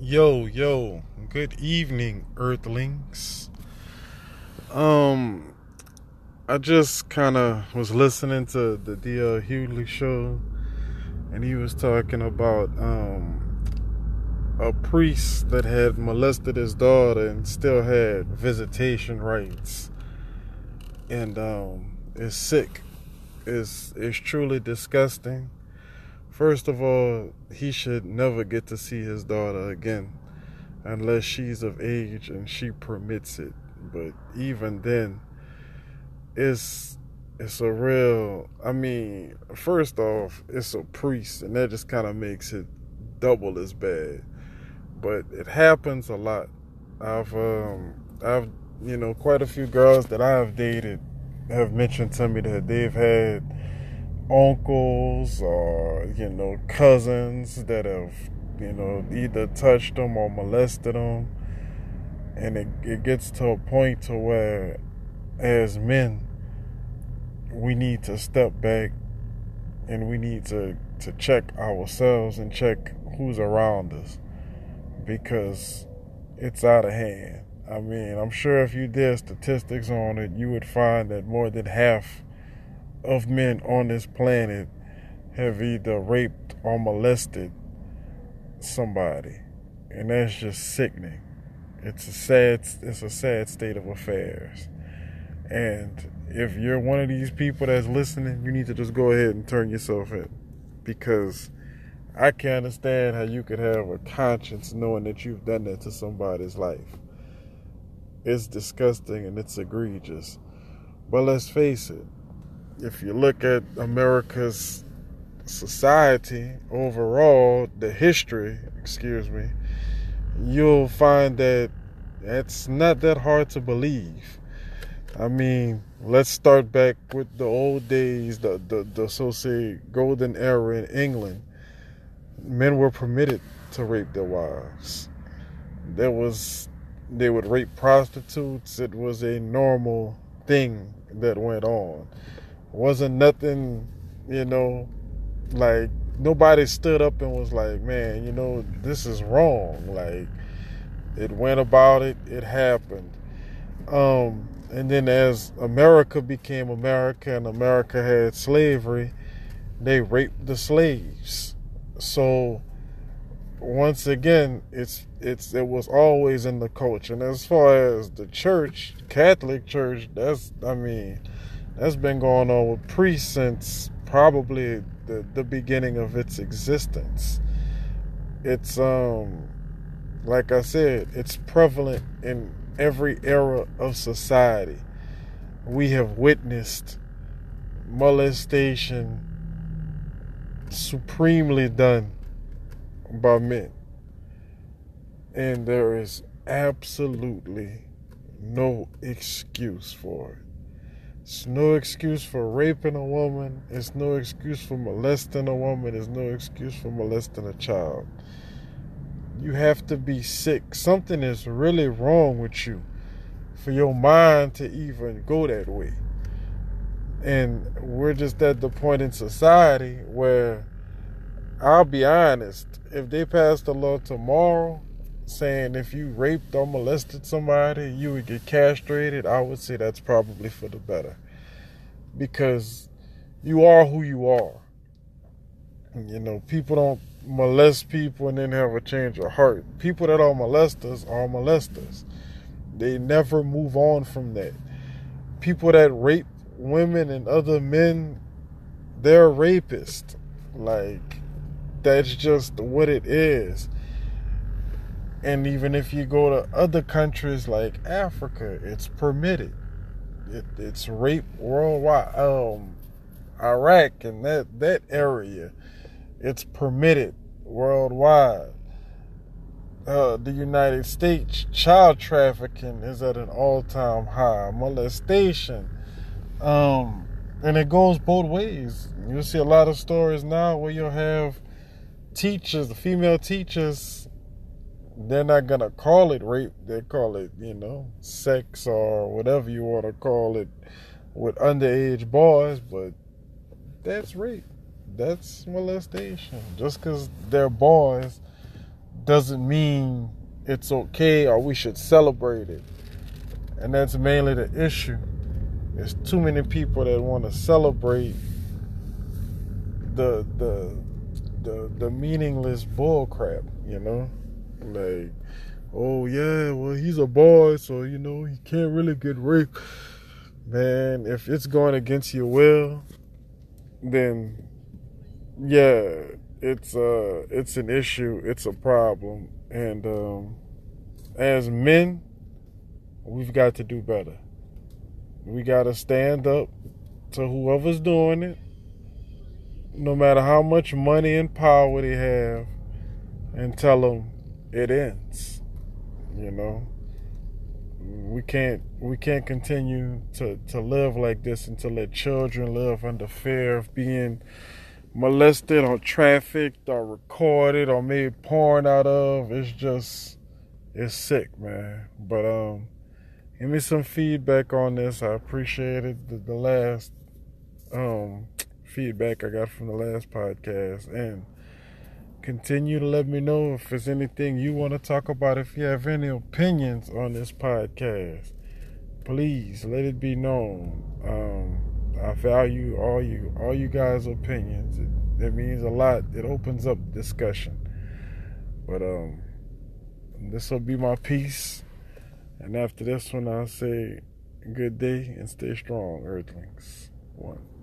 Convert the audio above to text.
Yo, yo, good evening, Earthlings. Um, I just kind of was listening to the D.L. Hughley show, and he was talking about um a priest that had molested his daughter and still had visitation rights, and um, it's sick. It's it's truly disgusting. First of all, he should never get to see his daughter again unless she's of age and she permits it. But even then, it's it's a real I mean, first off, it's a priest and that just kind of makes it double as bad. But it happens a lot. I've um I've you know, quite a few girls that I've dated have mentioned to me that they've had uncles or you know cousins that have you know either touched them or molested them. And it, it gets to a point to where as men we need to step back and we need to to check ourselves and check who's around us because it's out of hand. I mean i'm sure if you did statistics on it you would find that more than half of men on this planet have either raped or molested somebody. And that's just sickening. It's a sad it's a sad state of affairs. And if you're one of these people that's listening, you need to just go ahead and turn yourself in. Because I can't understand how you could have a conscience knowing that you've done that to somebody's life. It's disgusting and it's egregious. But let's face it, if you look at America's society overall, the history, excuse me, you'll find that it's not that hard to believe. I mean, let's start back with the old days, the the, the so say golden era in England. Men were permitted to rape their wives. There was they would rape prostitutes. It was a normal thing that went on wasn't nothing, you know, like nobody stood up and was like, man, you know, this is wrong. Like it went about it, it happened. Um, and then as America became America and America had slavery, they raped the slaves. So once again, it's it's it was always in the culture. And as far as the church, Catholic Church, that's I mean, that's been going on with priests since probably the, the beginning of its existence. It's um like I said, it's prevalent in every era of society. We have witnessed molestation supremely done by men. And there is absolutely no excuse for it. It's no excuse for raping a woman. It's no excuse for molesting a woman. It's no excuse for molesting a child. You have to be sick. Something is really wrong with you for your mind to even go that way. And we're just at the point in society where I'll be honest, if they passed a law tomorrow saying if you raped or molested somebody, you would get castrated, I would say that's probably for the better. Because you are who you are. You know, people don't molest people and then have a change of heart. People that are molesters are molesters. They never move on from that. People that rape women and other men, they're rapists. Like, that's just what it is and even if you go to other countries like Africa, it's permitted. It, it's rape worldwide. Um, Iraq and that that area, it's permitted worldwide. Uh, the United States, child trafficking is at an all-time high. Molestation, um, and it goes both ways. You'll see a lot of stories now where you'll have teachers, female teachers they're not gonna call it rape. They call it, you know, sex or whatever you want to call it with underage boys. But that's rape. That's molestation. Just because they're boys doesn't mean it's okay or we should celebrate it. And that's mainly the issue. There's too many people that want to celebrate the the the the meaningless bullcrap, you know? Like, oh yeah, well he's a boy, so you know he can't really get raped. Man, if it's going against your will, then yeah, it's uh it's an issue, it's a problem. And um as men, we've got to do better. We got to stand up to whoever's doing it, no matter how much money and power they have, and tell them it ends. You know, we can't we can't continue to to live like this and to let children live under fear of being molested or trafficked or recorded or made porn out of. It's just it's sick, man. But um give me some feedback on this. I appreciated the, the last um feedback I got from the last podcast and continue to let me know if there's anything you want to talk about. If you have any opinions on this podcast, please let it be known. Um, I value all you all you guys' opinions. It, it means a lot. It opens up discussion. But um, this will be my piece. And after this one, I'll say good day and stay strong, Earthlings. One.